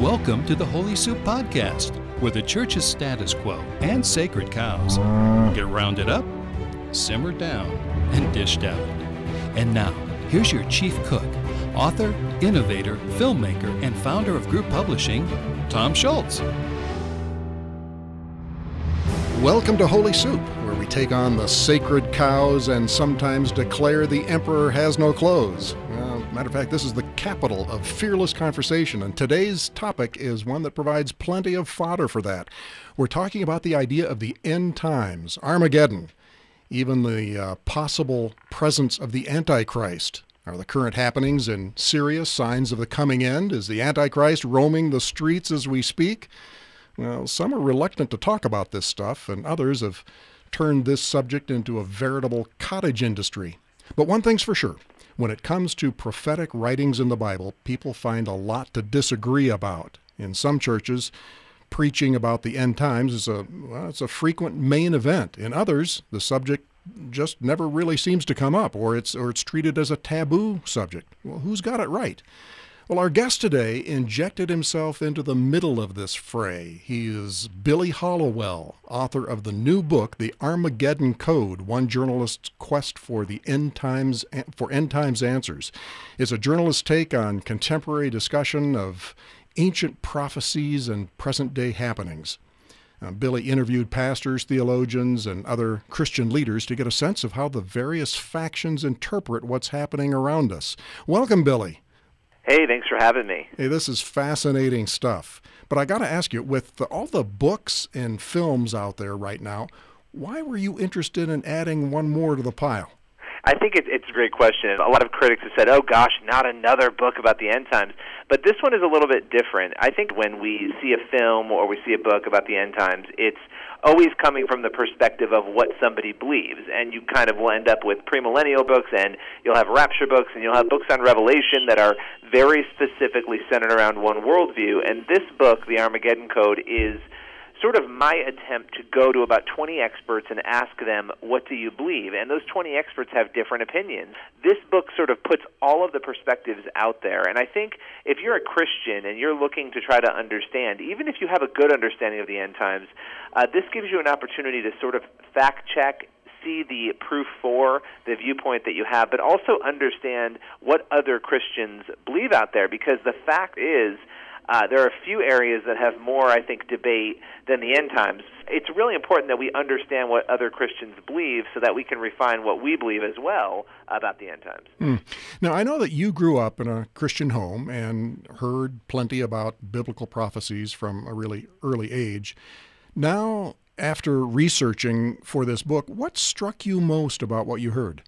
Welcome to the Holy Soup Podcast, where the church's status quo and sacred cows get rounded up, simmered down, and dished out. And now, here's your chief cook, author, innovator, filmmaker, and founder of Group Publishing, Thom Schultz. Welcome to Holy Soup, where we take on the sacred cows and sometimes declare the emperor has no clothes. Matter of fact, this is the capital of fearless conversation, and today's topic is one that provides plenty of fodder for that. We're talking about the idea of the end times, Armageddon, even the uh, possible presence of the Antichrist. Are the current happenings in Syria signs of the coming end? Is the Antichrist roaming the streets as we speak? Well, some are reluctant to talk about this stuff, and others have turned this subject into a veritable cottage industry. But one thing's for sure when it comes to prophetic writings in the Bible, people find a lot to disagree about. In some churches, preaching about the end times is a well, it's a frequent main event. In others, the subject just never really seems to come up, or it's or it's treated as a taboo subject. Well, who's got it right? Well, our guest today injected himself into the middle of this fray. He is Billy Hallowell, author of the new book, The Armageddon Code: One Journalist's Quest for the End Times for End Times Answers. It's a journalist's take on contemporary discussion of ancient prophecies and present-day happenings. Uh, Billy interviewed pastors, theologians, and other Christian leaders to get a sense of how the various factions interpret what's happening around us. Welcome, Billy. Hey, thanks for having me. Hey, this is fascinating stuff. But I got to ask you, with the, all the books and films out there right now, why were you interested in adding one more to the pile? I think it, it's a great question. A lot of critics have said, "Oh gosh, not another book about the end times." But this one is a little bit different. I think when we see a film or we see a book about the end times, it's always coming from the perspective of what somebody believes. And you kind of will end up with premillennial books, and you'll have rapture books, and you'll have books on Revelation that are very specifically centered around one worldview. And this book, The Armageddon Code, is sort of my attempt to go to about 20 experts and ask them, what do you believe? And those 20 experts have different opinions. This book sort of puts all of the perspectives out there. And I think if you're a Christian and you're looking to try to understand, even if you have a good understanding of the end times, uh, this gives you an opportunity to sort of fact check see the proof for the viewpoint that you have, but also understand what other Christians believe out there. Because the fact is, uh, there are a few areas that have more, I think, debate than the end times. It's really important that we understand what other Christians believe so that we can refine what we believe as well about the end times. Mm. Now, I know that you grew up in a Christian home and heard plenty about biblical prophecies from a really early age. Now, after researching for this book, what struck you most about what you heard?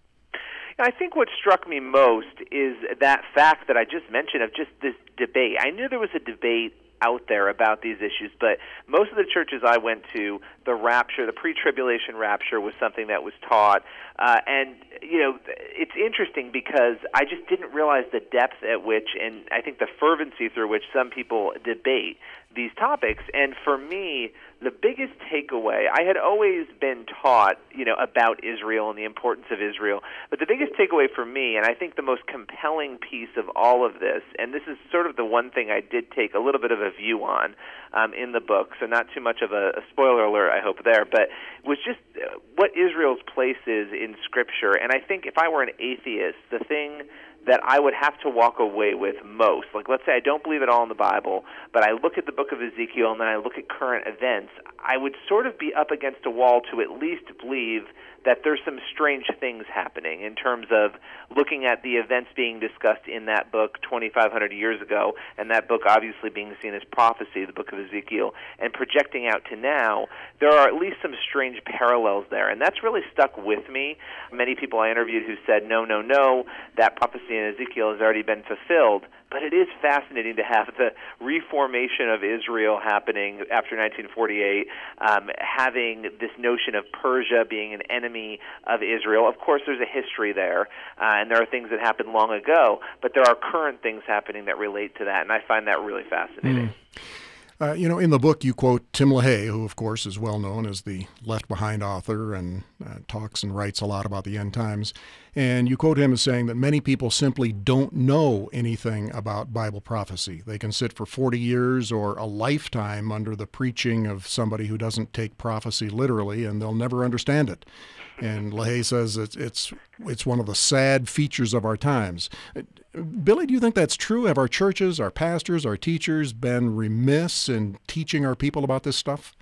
I think what struck me most is that fact that I just mentioned of just this debate. I knew there was a debate out there about these issues, but most of the churches I went to, the rapture, the pre-tribulation rapture, was something that was taught, uh, and you know, it's interesting because I just didn't realize the depth at which, and I think the fervency through which some people debate these topics. And for me, the biggest takeaway, I had always been taught, you know, about Israel and the importance of Israel. But the biggest takeaway for me, and I think the most compelling piece of all of this, and this is sort of the one thing I did take a little bit of a view on um, in the book, so not too much of a, a spoiler alert, I hope there, but was just uh, what Israel's place is in Scripture. And I think if I were an atheist, the thing that I would have to walk away with most. Like, let's say I don't believe it all in the Bible, but I look at the book of Ezekiel and then I look at current events, I would sort of be up against a wall to at least believe that there's some strange things happening in terms of looking at the events being discussed in that book 2,500 years ago, and that book obviously being seen as prophecy, the book of Ezekiel, and projecting out to now, there are at least some strange parallels there. And that's really stuck with me. Many people I interviewed who said, no, no, no, that prophecy in Ezekiel has already been fulfilled. But it is fascinating to have the reformation of Israel happening after 1948, um, having this notion of Persia being an enemy of Israel. Of course, there's a history there, uh, and there are things that happened long ago, but there are current things happening that relate to that, and I find that really fascinating. Mm. Uh, you know, in the book, you quote Tim LaHaye, who, of course, is well known as the Left Behind author and uh, talks and writes a lot about the end times. And you quote him as saying that many people simply don't know anything about Bible prophecy. They can sit for 40 years or a lifetime under the preaching of somebody who doesn't take prophecy literally, and they'll never understand it. And LaHaye says it's, it's, it's one of the sad features of our times. Billy, do you think that's true? Have our churches, our pastors, our teachers been remiss in teaching our people about this stuff?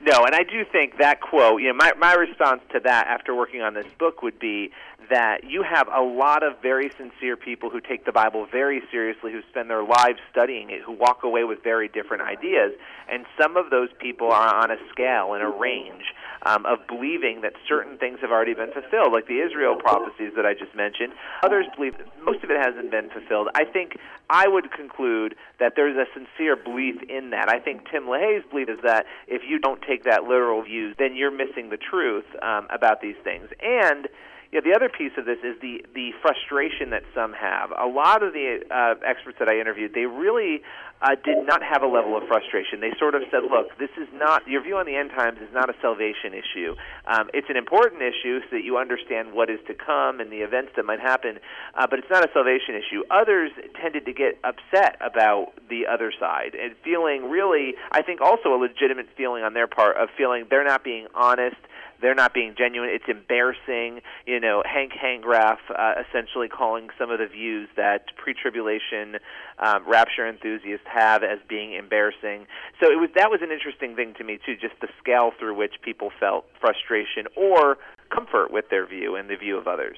No, and I do think that quote, you know, my, my response to that after working on this book would be that you have a lot of very sincere people who take the Bible very seriously, who spend their lives studying it, who walk away with very different ideas. And some of those people are on a scale and a range um, of believing that certain things have already been fulfilled, like the Israel prophecies that I just mentioned. Others believe most of it hasn't been fulfilled. I think I would conclude that there's a sincere belief in that. I think Tim LaHaye's belief is that if you don't take that literal view, then you're missing the truth um, about these things. And yeah, the other piece of this is the the frustration that some have. A lot of the uh, experts that I interviewed, they really uh, did not have a level of frustration. They sort of said, "Look, this is not your view on the end times is not a salvation issue. Um, it's an important issue so that you understand what is to come and the events that might happen, uh, but it's not a salvation issue." Others tended to get upset about the other side and feeling really, I think, also a legitimate feeling on their part of feeling they're not being honest they're not being genuine. It's embarrassing. You know, Hank Hanegraaff uh, essentially calling some of the views that pre-tribulation um, rapture enthusiasts have as being embarrassing. So it was that was an interesting thing to me too, just the scale through which people felt frustration or comfort with their view and the view of others.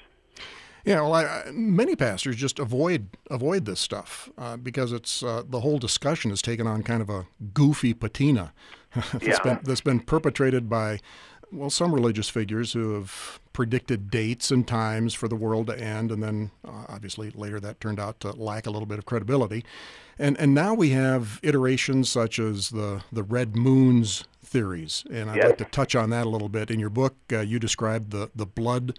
Yeah, well, I, many pastors just avoid avoid this stuff uh, because it's uh, the whole discussion has taken on kind of a goofy patina that's yeah. been that's been perpetrated by well, some religious figures who have predicted dates and times for the world to end, and then uh, obviously later that turned out to lack a little bit of credibility. And and now we have iterations such as the the red moons theories, and I'd yes. like to touch on that a little bit. In your book, uh, you described the the blood.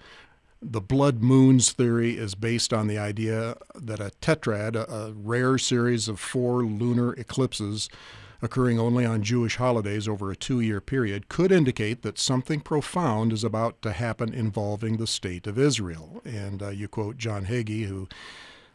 The blood moons theory is based on the idea that a tetrad, a, a rare series of four lunar eclipses, occurring only on Jewish holidays over a two year period, could indicate that something profound is about to happen involving the state of Israel. And uh, you quote John Hagee, who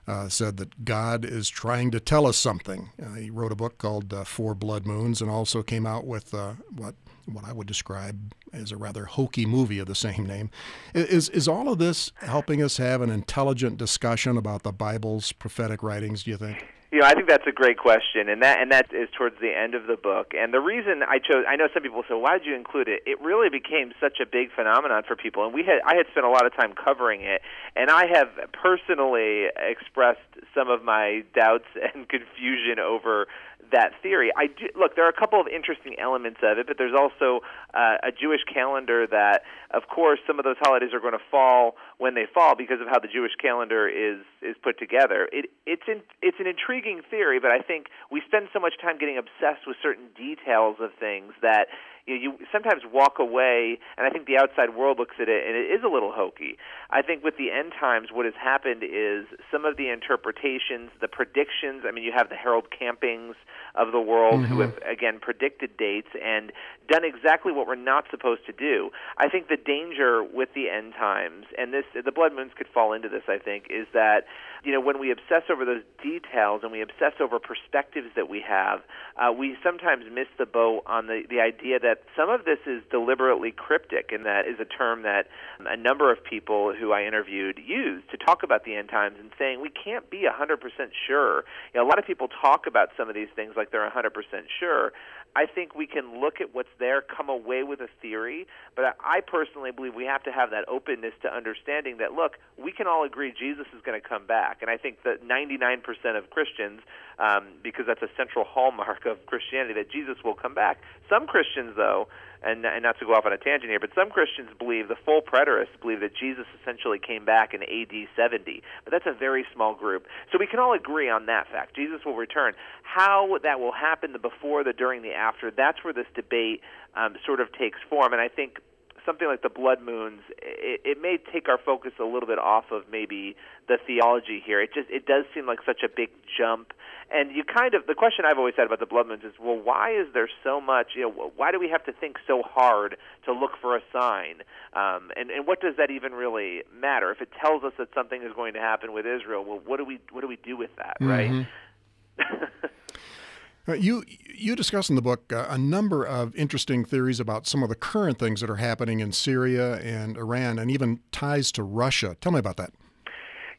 uh, said that God is trying to tell us something. Uh, he wrote a book called uh, Four Blood Moons and also came out with uh, what what I would describe as a rather hokey movie of the same name. Is is all of this helping us have an intelligent discussion about the Bible's prophetic writings? Do you think? You know, I think that's a great question, and that and that is towards the end of the book. And the reason I chose, I know some people say, "Why did you include it?" It really became such a big phenomenon for people, and we had I had spent a lot of time covering it, and I have personally expressed some of my doubts and confusion over that theory. I do, look, there are a couple of interesting elements of it, but there's also uh, a Jewish calendar that, of course, some of those holidays are going to fall when they fall because of how the Jewish calendar is is put together. It it's in, it's an intriguing theory, but I think we spend so much time getting obsessed with certain details of things that you, know, you sometimes walk away, and I think the outside world looks at it, and it is a little hokey. I think with the end times, what has happened is some of the interpretations, the predictions. I mean, you have the Harold Campings of the world mm-hmm. who have again predicted dates and done exactly what we're not supposed to do. I think the danger with the end times, and this the blood moons could fall into this. I think is that you know when we obsess over those details and we obsess over perspectives that we have, uh, we sometimes miss the boat on the the idea that some of this is deliberately cryptic, and that is a term that a number of people who I interviewed use to talk about the end times and saying we can't be 100% sure. You know, a lot of people talk about some of these things like they're 100% sure. I think we can look at what's there, come away with a theory, but I personally believe we have to have that openness to understanding that look, we can all agree Jesus is going to come back, and I think that 99% of Christians, um, because that's a central hallmark of Christianity, that Jesus will come back. Some Christians, though, and, and not to go off on a tangent here, but some Christians believe, the full preterists believe that Jesus essentially came back in AD 70. But that's a very small group. So we can all agree on that fact. Jesus will return. How that will happen, the before, the during, the after, that's where this debate um, sort of takes form. And I think something like the blood moons, it, it may take our focus a little bit off of maybe the theology here. It just it does seem like such a big jump. And you kind of the question I've always had about the blood moons is, well, why is there so much? You know, why do we have to think so hard to look for a sign? Um, and and what does that even really matter? If it tells us that something is going to happen with Israel, well, what do we what do we do with that, right? Mm-hmm. Uh, you you discuss in the book uh, a number of interesting theories about some of the current things that are happening in Syria and Iran, and even ties to Russia. Tell me about that.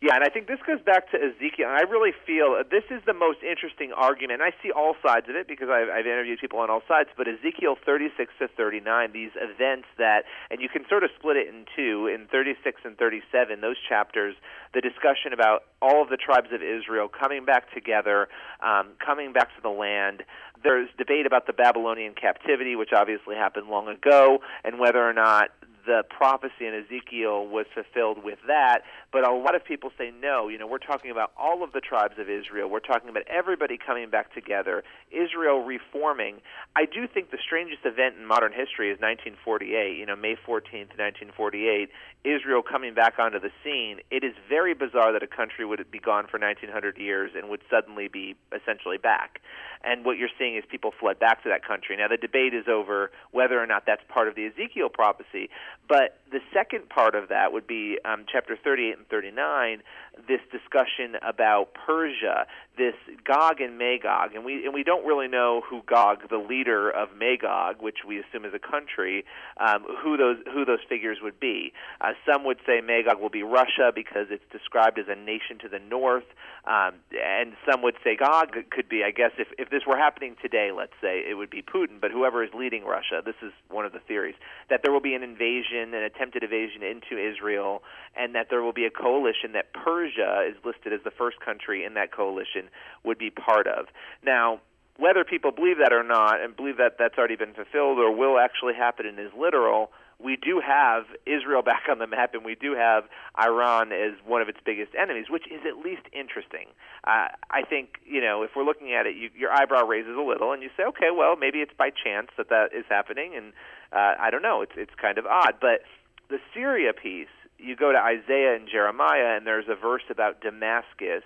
Yeah, and I think this goes back to Ezekiel. And I really feel this is the most interesting argument. And I see all sides of it because I've, I've interviewed people on all sides. But Ezekiel 36 to 39, these events that, and you can sort of split it in two. In 36 and 37, those chapters, the discussion about all of the tribes of Israel coming back together, um, coming back to the land. There's debate about the Babylonian captivity, which obviously happened long ago, and whether or not the prophecy in Ezekiel was fulfilled with that. But a lot of people say no. You know, we're talking about all of the tribes of Israel. We're talking about everybody coming back together, Israel reforming. I do think the strangest event in modern history is 1948. You know, May 14th, 1948, Israel coming back onto the scene. It is very bizarre that a country would be gone for 1900 years and would suddenly be essentially back. And what you're seeing is people fled back to that country. Now the debate is over whether or not that's part of the Ezekiel prophecy. But the second part of that would be um, chapter 38 and 39, this discussion about Persia, this Gog and Magog, and we and we don't really know who Gog, the leader of Magog, which we assume is a country, um, who those who those figures would be. Uh, some would say Magog will be Russia because it's described as a nation to the north, um, and some would say Gog could be, I guess, if if this were happening today, let's say it would be Putin, but whoever is leading Russia. This is one of the theories that there will be an invasion, an attempted invasion into Israel, and that there will be a coalition that Persia is listed as the first country in that coalition would be part of. Now, whether people believe that or not, and believe that that's already been fulfilled or will actually happen and is literal, we do have Israel back on the map, and we do have Iran as one of its biggest enemies, which is at least interesting. Uh, I think you know if we're looking at it, you, your eyebrow raises a little, and you say, okay, well, maybe it's by chance that that is happening, and uh, I don't know, it's it's kind of odd, but the Syria piece, you go to Isaiah and Jeremiah, and there's a verse about Damascus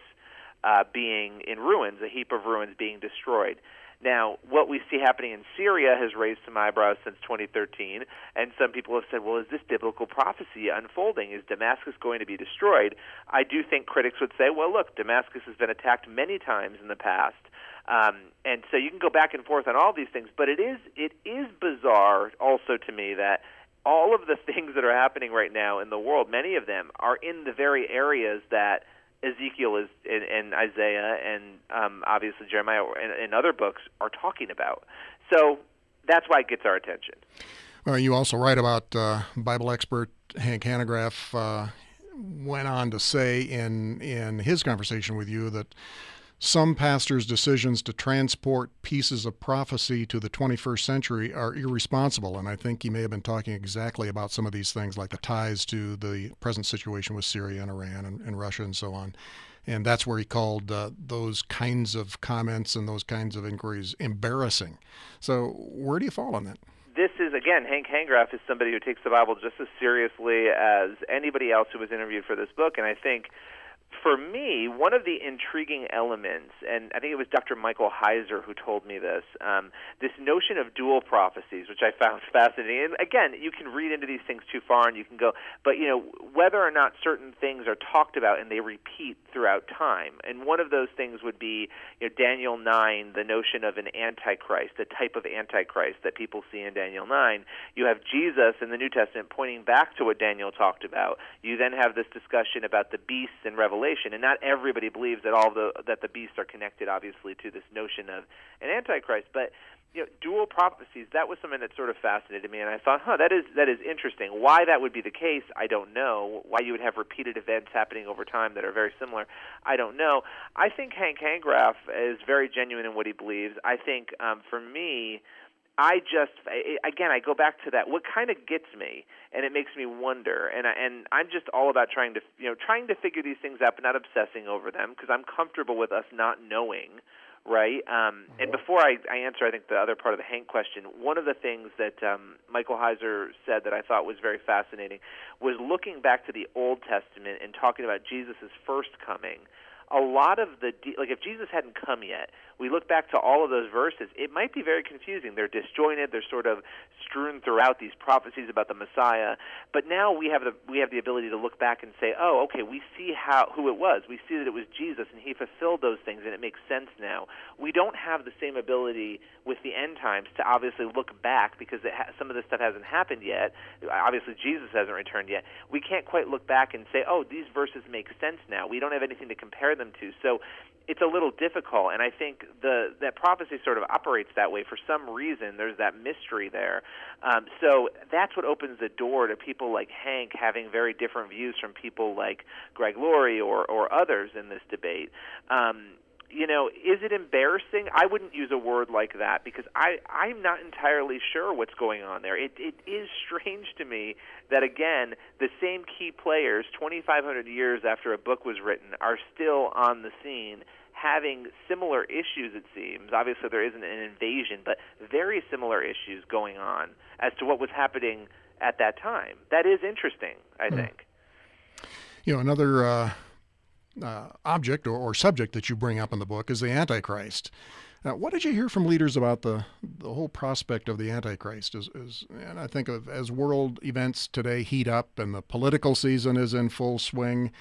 uh, being in ruins, a heap of ruins being destroyed. Now, what we see happening in Syria has raised some eyebrows since 2013, and some people have said, well, is this biblical prophecy unfolding? Is Damascus going to be destroyed? I do think critics would say, well, look, Damascus has been attacked many times in the past. Um, and so you can go back and forth on all these things, but it is it is bizarre also to me that all of the things that are happening right now in the world, many of them are in the very areas that Ezekiel is and, and Isaiah and um, obviously Jeremiah and, and other books are talking about. So that's why it gets our attention. Well, you also write about uh, Bible expert Hank Hanegraaff uh, went on to say in in his conversation with you that some pastors' decisions to transport pieces of prophecy to the 21st century are irresponsible. And I think he may have been talking exactly about some of these things, like the ties to the present situation with Syria and Iran and, and Russia and so on. And that's where he called uh, those kinds of comments and those kinds of inquiries embarrassing. So, where do you fall on that? this is again Hank Hanegraaff is somebody who takes the Bible just as seriously as anybody else who was interviewed for this book, and I think for me, one of the intriguing elements, and I think it was Dr. Michael Heiser who told me this, um, this notion of dual prophecies, which I found fascinating. And again, you can read into these things too far, and you can go, but you know, whether or not certain things are talked about and they repeat throughout time. And one of those things would be, you know, Daniel nine, the notion of an antichrist, the type of antichrist that people see in Daniel nine. You have Jesus in the New Testament pointing back to what Daniel talked about. You then have this discussion about the beasts in Revelation Revelation, and not everybody believes that all the that the beasts are connected, obviously, to this notion of an antichrist. But you know, dual prophecies that was something that sort of fascinated me, and I thought, huh, that is that is interesting. Why that would be the case, I don't know. Why you would have repeated events happening over time that are very similar, I don't know. I think Hank Hanegraaff is very genuine in what he believes. I think um, for me I just again I go back to that. What kind of gets me and it makes me wonder and I, and I'm just all about trying to you know trying to figure these things out but not obsessing over them because I'm comfortable with us not knowing right? Um, and before I, I answer, I think the other part of the Hank question, one of the things that um, Michael Heiser said that I thought was very fascinating was looking back to the Old Testament and talking about Jesus' first coming. A lot of the de- like if Jesus hadn't come yet, we look back to all of those verses, it might be very confusing. They're disjointed, they're sort of strewn throughout these prophecies about the Messiah. But now we have the we have the ability to look back and say, "Oh, okay, we see how who it was. We see that it was Jesus and he fulfilled those things and it makes sense now." We don't have the same ability with the end times to obviously look back because ha- some of this stuff hasn't happened yet. Obviously Jesus hasn't returned yet. We can't quite look back and say, "Oh, these verses make sense now." We don't have anything to compare them to. So it's a little difficult and i think the that prophecy sort of operates that way. For some reason there's that mystery there. Um, so that's what opens the door to people like hank having very different views from people like greg laurie or or others in this debate. Um, you know, is it embarrassing? I wouldn't use a word like that because I I'm not entirely sure what's going on there. It it is strange to me that again the same key players 2,500 years after a book was written are still on the scene having similar issues it seems obviously there isn't an invasion but very similar issues going on as to what was happening at that time that is interesting i hmm. think you know another uh, uh, object or, or, subject that you bring up in the book is the Antichrist. Now, what did you hear from leaders about the the whole prospect of the Antichrist? As, and I think of as world events today heat up and the political season is in full swing,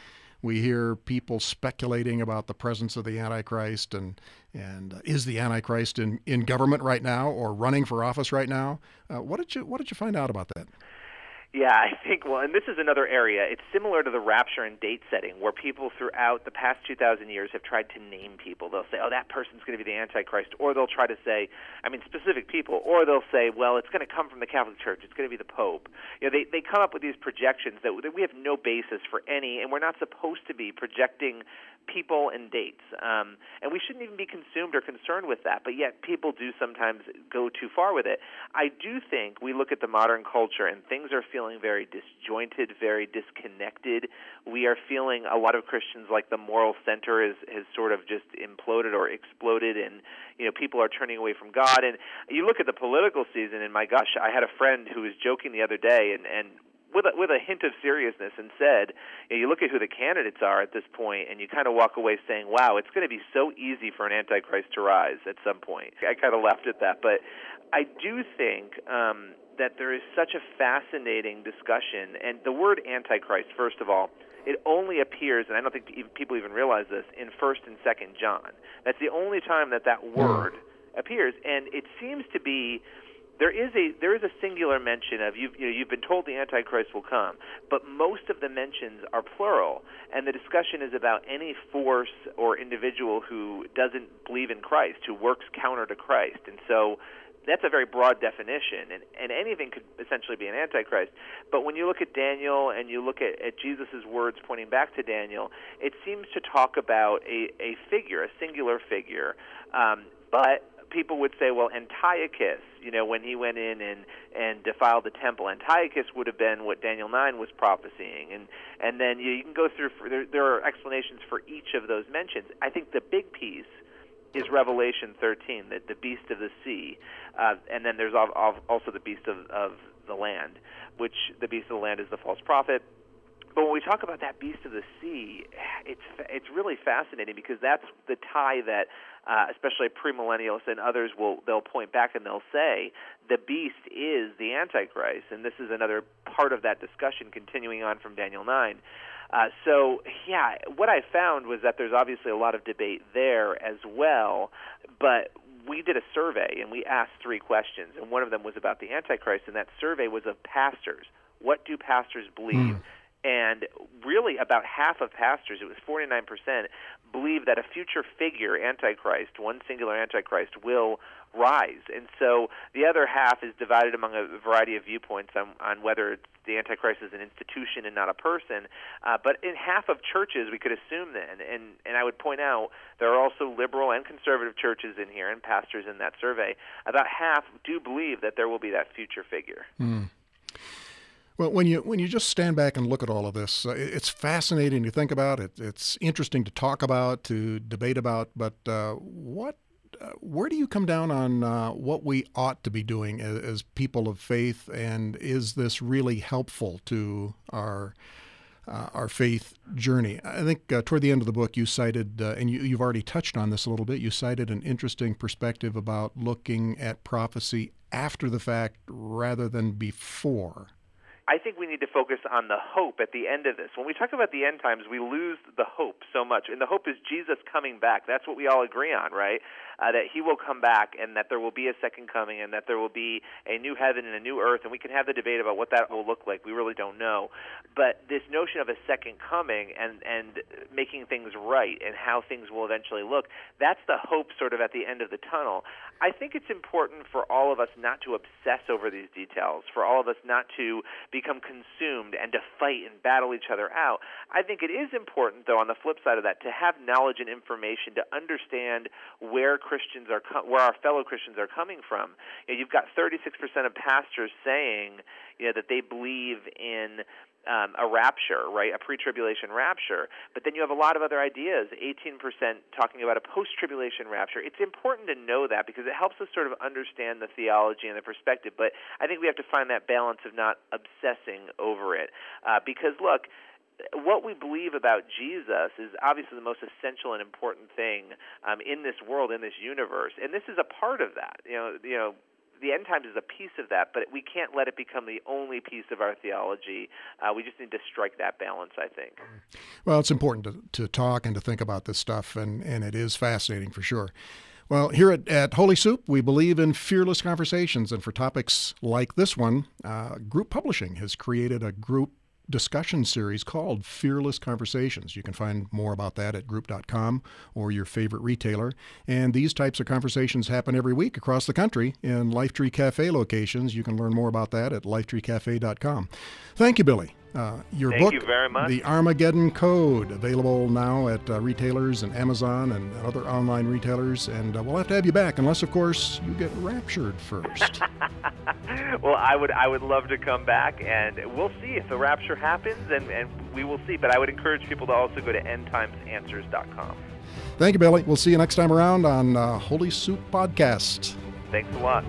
we hear people speculating about the presence of the Antichrist and and uh, is the Antichrist in, in government right now or running for office right now? Uh, what did you what did you find out about that? Yeah, I think, well, and this is another area. It's similar to the rapture and date setting, where people throughout the past 2,000 years have tried to name people. They'll say, oh, that person's going to be the Antichrist, or they'll try to say, I mean, specific people, or they'll say, well, it's going to come from the Catholic Church, it's going to be the Pope. You know, they, they come up with these projections that, that we have no basis for any, and we're not supposed to be projecting people and dates. Um, and we shouldn't even be consumed or concerned with that, but yet people do sometimes go too far with it. I do think we look at the modern culture and things are feeling very disjointed, very disconnected. We are feeling a lot of Christians like the moral center is has sort of just imploded or exploded and you know people are turning away from God and you look at the political season and my gosh I had a friend who was joking the other day and and with a, with a hint of seriousness and said, you, know, you look at who the candidates are at this point, and you kind of walk away saying, "Wow, it's going to be so easy for an antichrist to rise at some point." I kind of laughed at that, but I do think um, that there is such a fascinating discussion, and the word antichrist, first of all. It only appears, and I don't think people even realize this, in First and Second John. That's the only time that that hmm. word appears, and it seems to be there is a there is a singular mention of you've you know, you've been told the antichrist will come, but most of the mentions are plural, and the discussion is about any force or individual who doesn't believe in Christ, who works counter to Christ, and so that's a very broad definition, and, and anything could essentially be an antichrist. But when you look at Daniel and you look at, at Jesus' words pointing back to Daniel, it seems to talk about a, a figure, a singular figure. Um, but people would say, well, Antiochus, you know, when he went in and and defiled the temple, Antiochus would have been what Daniel nine was prophesying, and and then you, you can go through. For, there, there are explanations for each of those mentions. I think the big piece is Revelation 13, the, the beast of the sea, uh, and then there's also the beast of, of the land, which the beast of the land is the false prophet. But when we talk about that beast of the sea, it's it's really fascinating because that's the tie that uh, especially premillennialists and others will they'll point back and they'll say the beast is the antichrist and this is another part of that discussion continuing on from daniel 9 uh, so yeah what i found was that there's obviously a lot of debate there as well but we did a survey and we asked three questions and one of them was about the antichrist and that survey was of pastors. What do pastors believe? Mm and really about half of pastors, it was 49%, believe that a future figure, Antichrist, one singular Antichrist, will rise. And so the other half is divided among a variety of viewpoints on, on whether the Antichrist is an institution and not a person. Uh, but in half of churches, we could assume then, and, and I would point out there are also liberal and conservative churches in here and pastors in that survey. About half do believe that there will be that future figure. Mm. Well, when you when you just stand back and look at all of this, uh, it's fascinating to think about. It, it's interesting to talk about, to debate about. But uh, what where do you come down on uh, what we ought to be doing as, as, people of faith, and is this really helpful to our uh, our faith journey? I think uh, toward the end of the book, you cited, uh, and you, you've already touched on this a little bit. You cited an interesting perspective about looking at prophecy after the fact rather than before. I think we need to focus on the hope at the end of this. When we talk about the end times, we lose the hope so much. And the hope is Jesus coming back. That's what we all agree on, right? Uh, that he will come back and that there will be a second coming and that there will be a new heaven and a new earth. And we can have the debate about what that will look like. We really don't know. But this notion of a second coming and, and making things right and how things will eventually look, that's the hope sort of at the end of the tunnel. I think it's important for all of us not to obsess over these details, for all of us not to become consumed and to fight and battle each other out. I think it is important, though, on the flip side of that, to have knowledge and information to understand where Christians are, com- where our fellow Christians are coming from. You know, you've got 36% of pastors saying, you know, that they believe in um, a rapture, right? A pre-tribulation rapture. But then you have a lot of other ideas. 18% talking about a post-tribulation rapture. It's important to know that because it helps us sort of understand the theology and the perspective. But I think we have to find that balance of not obsessing over it. Uh, because look what we believe about Jesus is obviously the most essential and important thing um, in this world, in this universe, and this is a part of that. You know, you know, the end times is a piece of that, but we can't let it become the only piece of our theology. Uh, we just need to strike that balance, I think. Well, it's important to, to talk and to think about this stuff, and, and it is fascinating for sure. Well, here at, at Holy Soup, we believe in fearless conversations, and for topics like this one, uh, Group Publishing has created a group discussion series called Fearless Conversations. You can find more about that at group.com or your favorite retailer. And these types of conversations happen every week across the country in Lifetree Cafe locations. You can learn more about that at lifetreecafe.com. Thank you, Billy. Uh, your Thank book, you very much. The Armageddon Code, available now at uh, retailers and Amazon and other online retailers. And uh, we'll have to have you back, unless, of course, you get raptured first. well, I would, I would love to come back, and we'll see if the rapture happens, and, and we will see. But I would encourage people to also go to endtimesanswers.com. Thank you, Billy. We'll see you next time around on uh, Holy Soup Podcast. Thanks a lot.